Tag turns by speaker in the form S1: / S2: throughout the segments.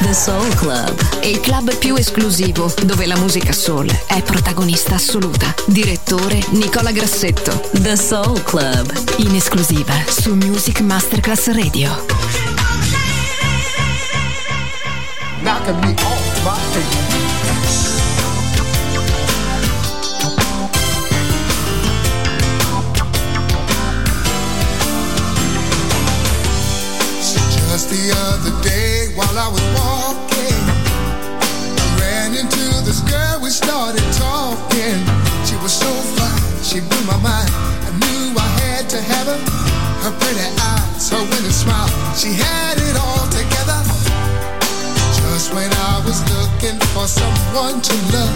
S1: The Soul Club è il club più esclusivo dove la musica soul è protagonista assoluta. Direttore Nicola Grassetto. The Soul Club, in esclusiva su Music Masterclass Radio.
S2: Knock me off my feet. together. Her pretty eyes, her winning smile, she had it all together. Just when I was looking for someone to love,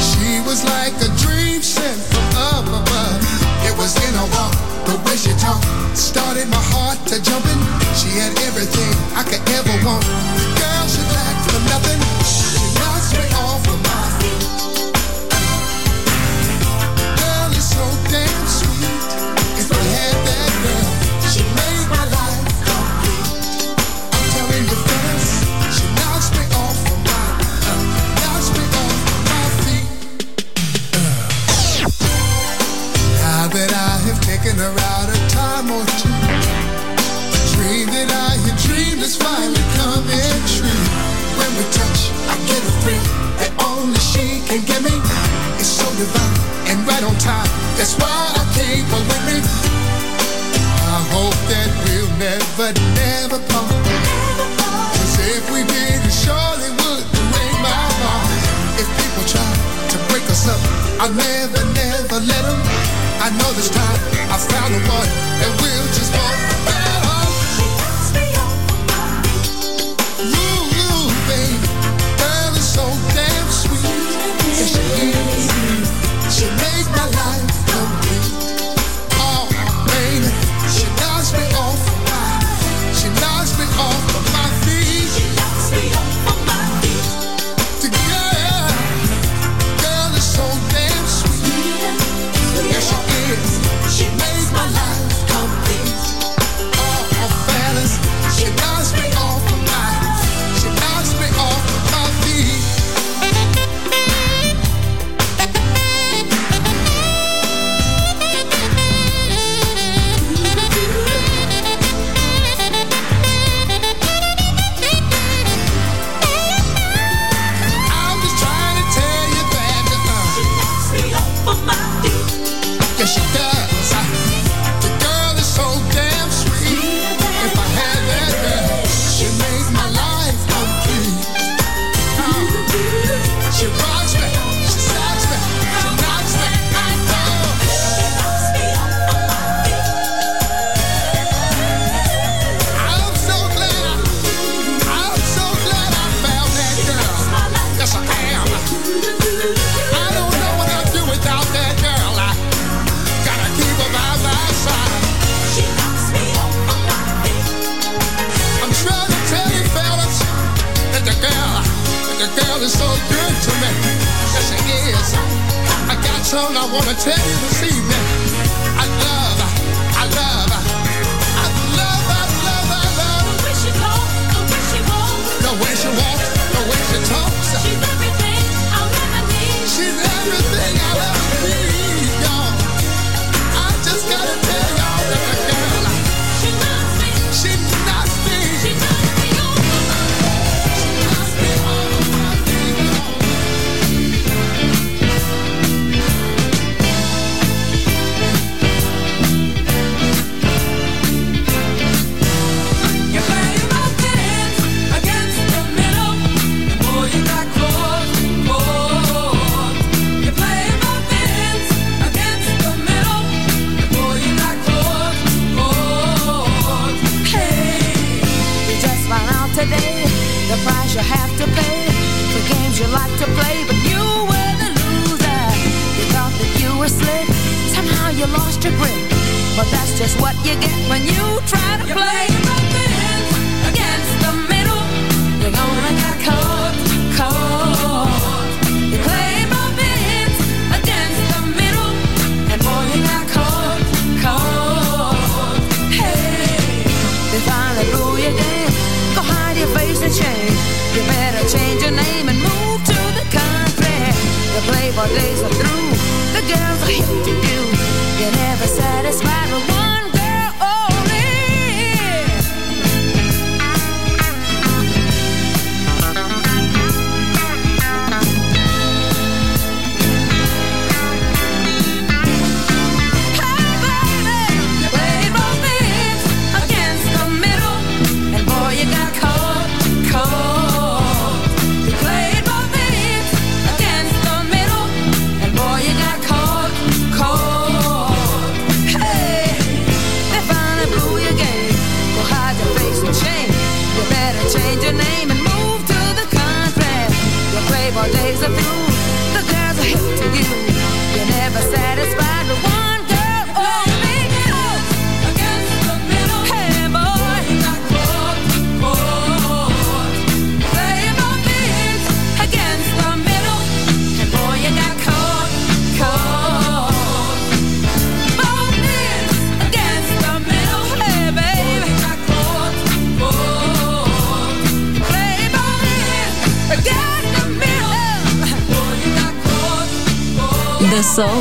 S2: she was like a dream sent from up above. It was in a walk, the way she talked, started my heart to jumping. She had everything I could ever want. The girl, she lacked for nothing. song I want to tell you this evening. you have to pay for games you like to play, but you were the loser. You thought that you were slick, somehow you
S3: lost your grip. But that's just what you get when you try to you play. play four days are through. The girls are into you. You're never satisfied with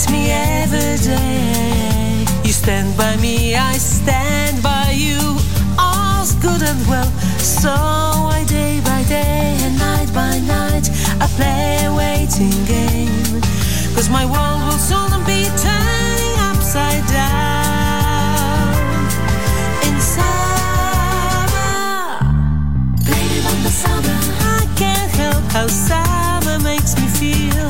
S3: hits me every day. You stand by me, I stand by you. All's good and well. So I day by day and night by night, I play a waiting game. Cause my world will soon be turning upside down. In summer, blame on the summer. I can't
S4: help
S5: how summer makes me feel.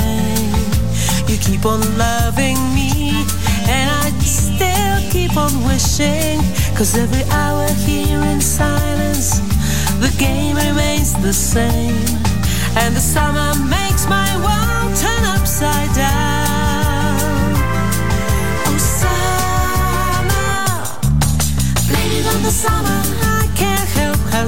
S5: keep on loving me and I still keep on wishing. Cause every hour here in silence the game remains the same. And the summer makes my world turn upside down. Oh summer blame it on the summer I can't help how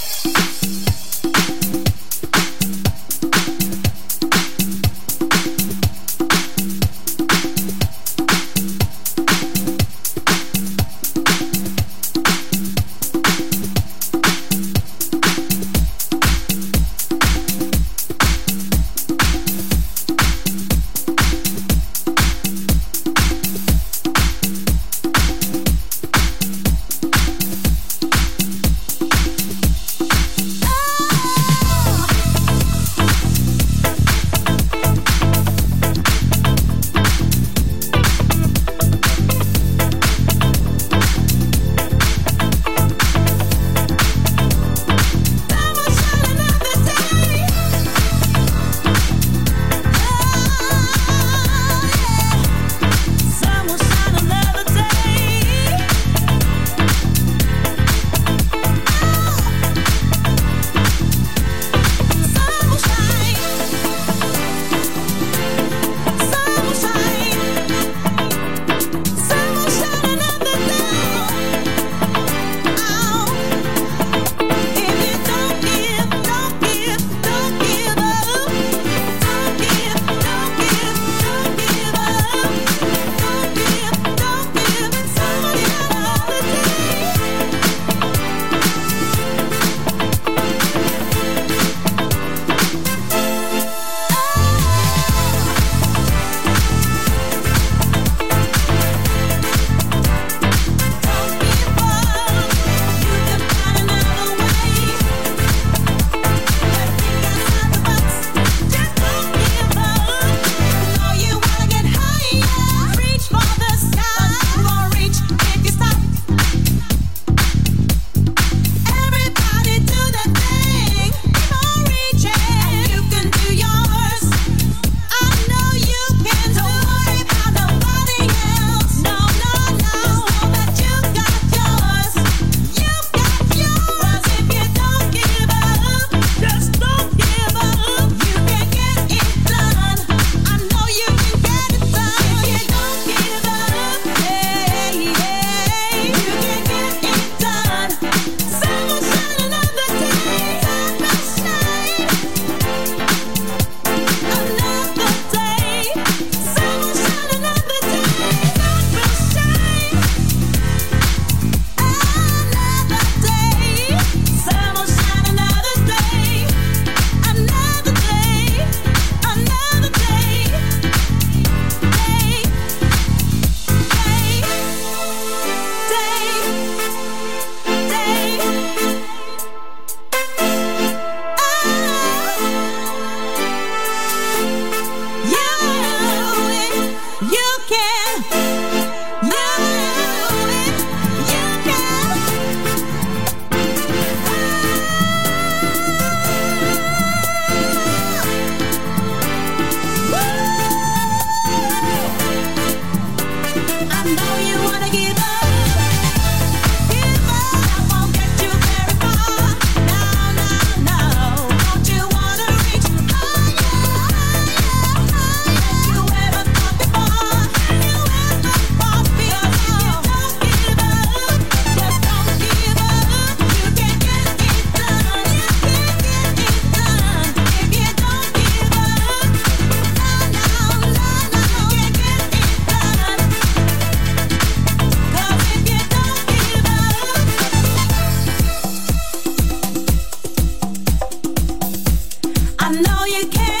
S6: I know you can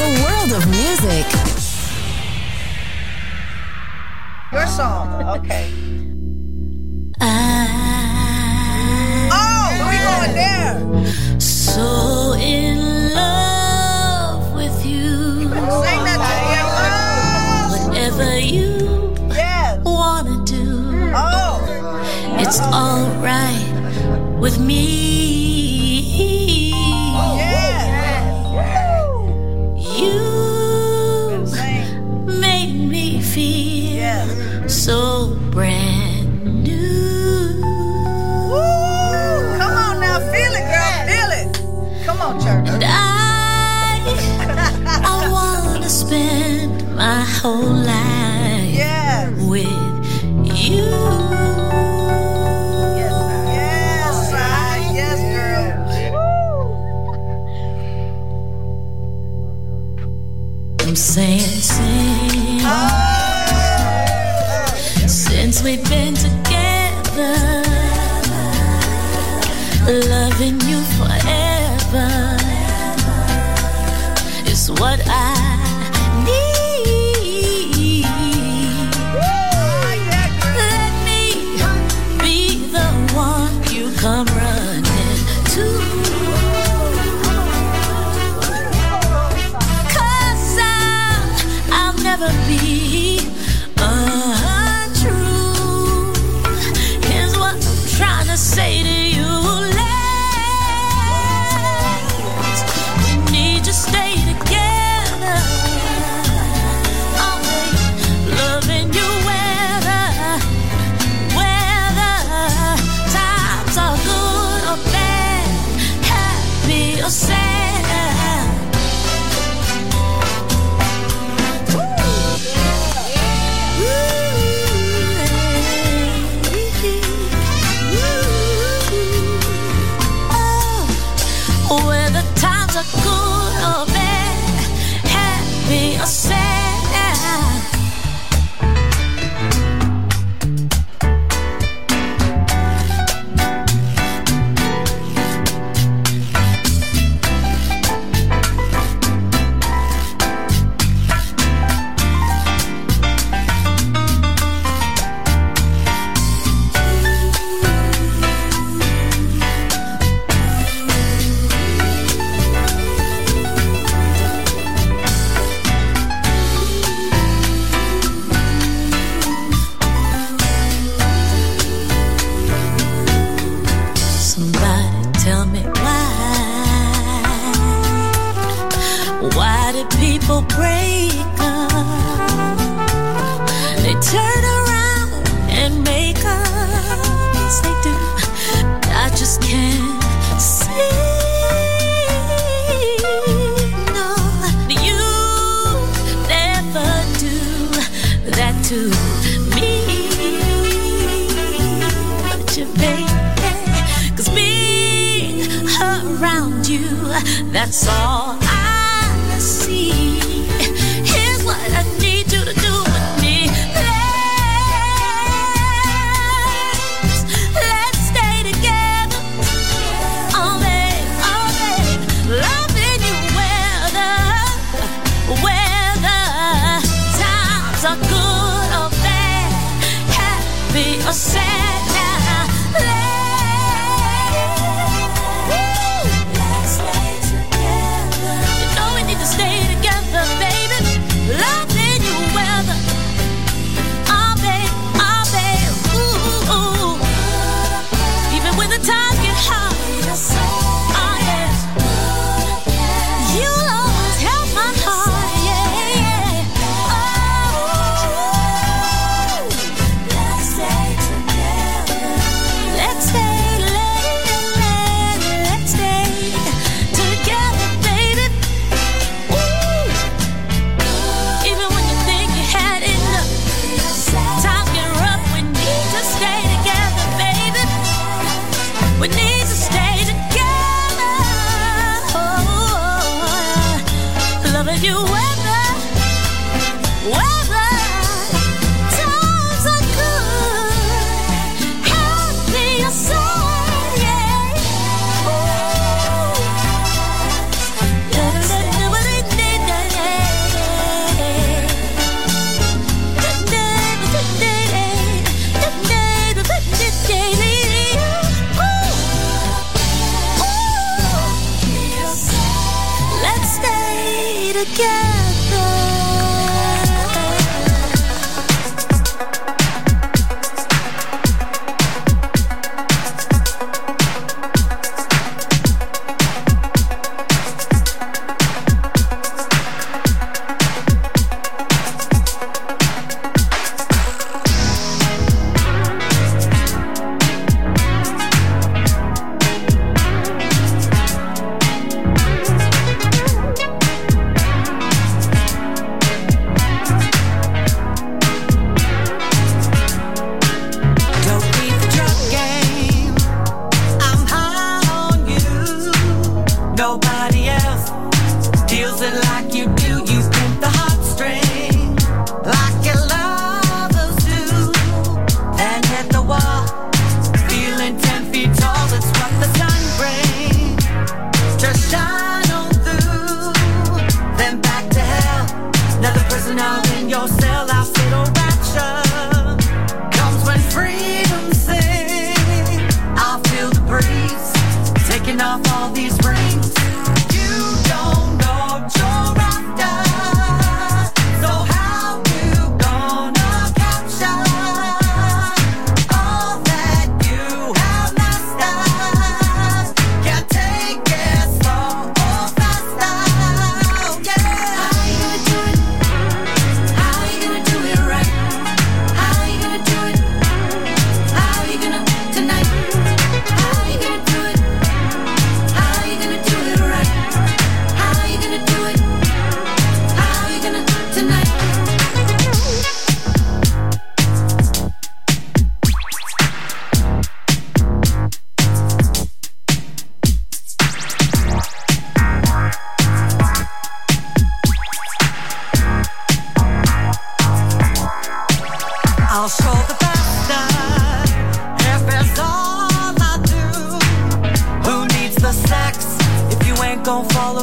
S7: The world of music.
S8: Your song. Okay. I oh, we going there.
S4: So in love with you.
S8: Sing that to
S4: Whatever you
S8: yes.
S4: wanna do,
S8: oh.
S4: it's alright with me. whole life.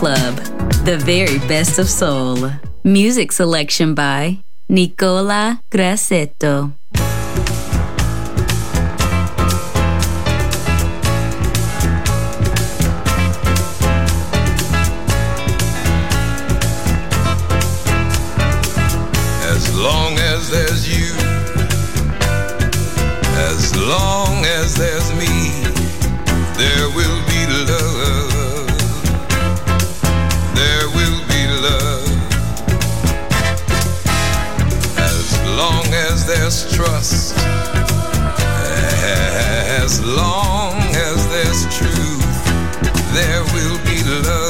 S1: Club, the very best of soul. Music selection by Nicola Grassetto.
S9: As long as there's you, as long as there's me. there's trust, as long as there's truth, there will be love.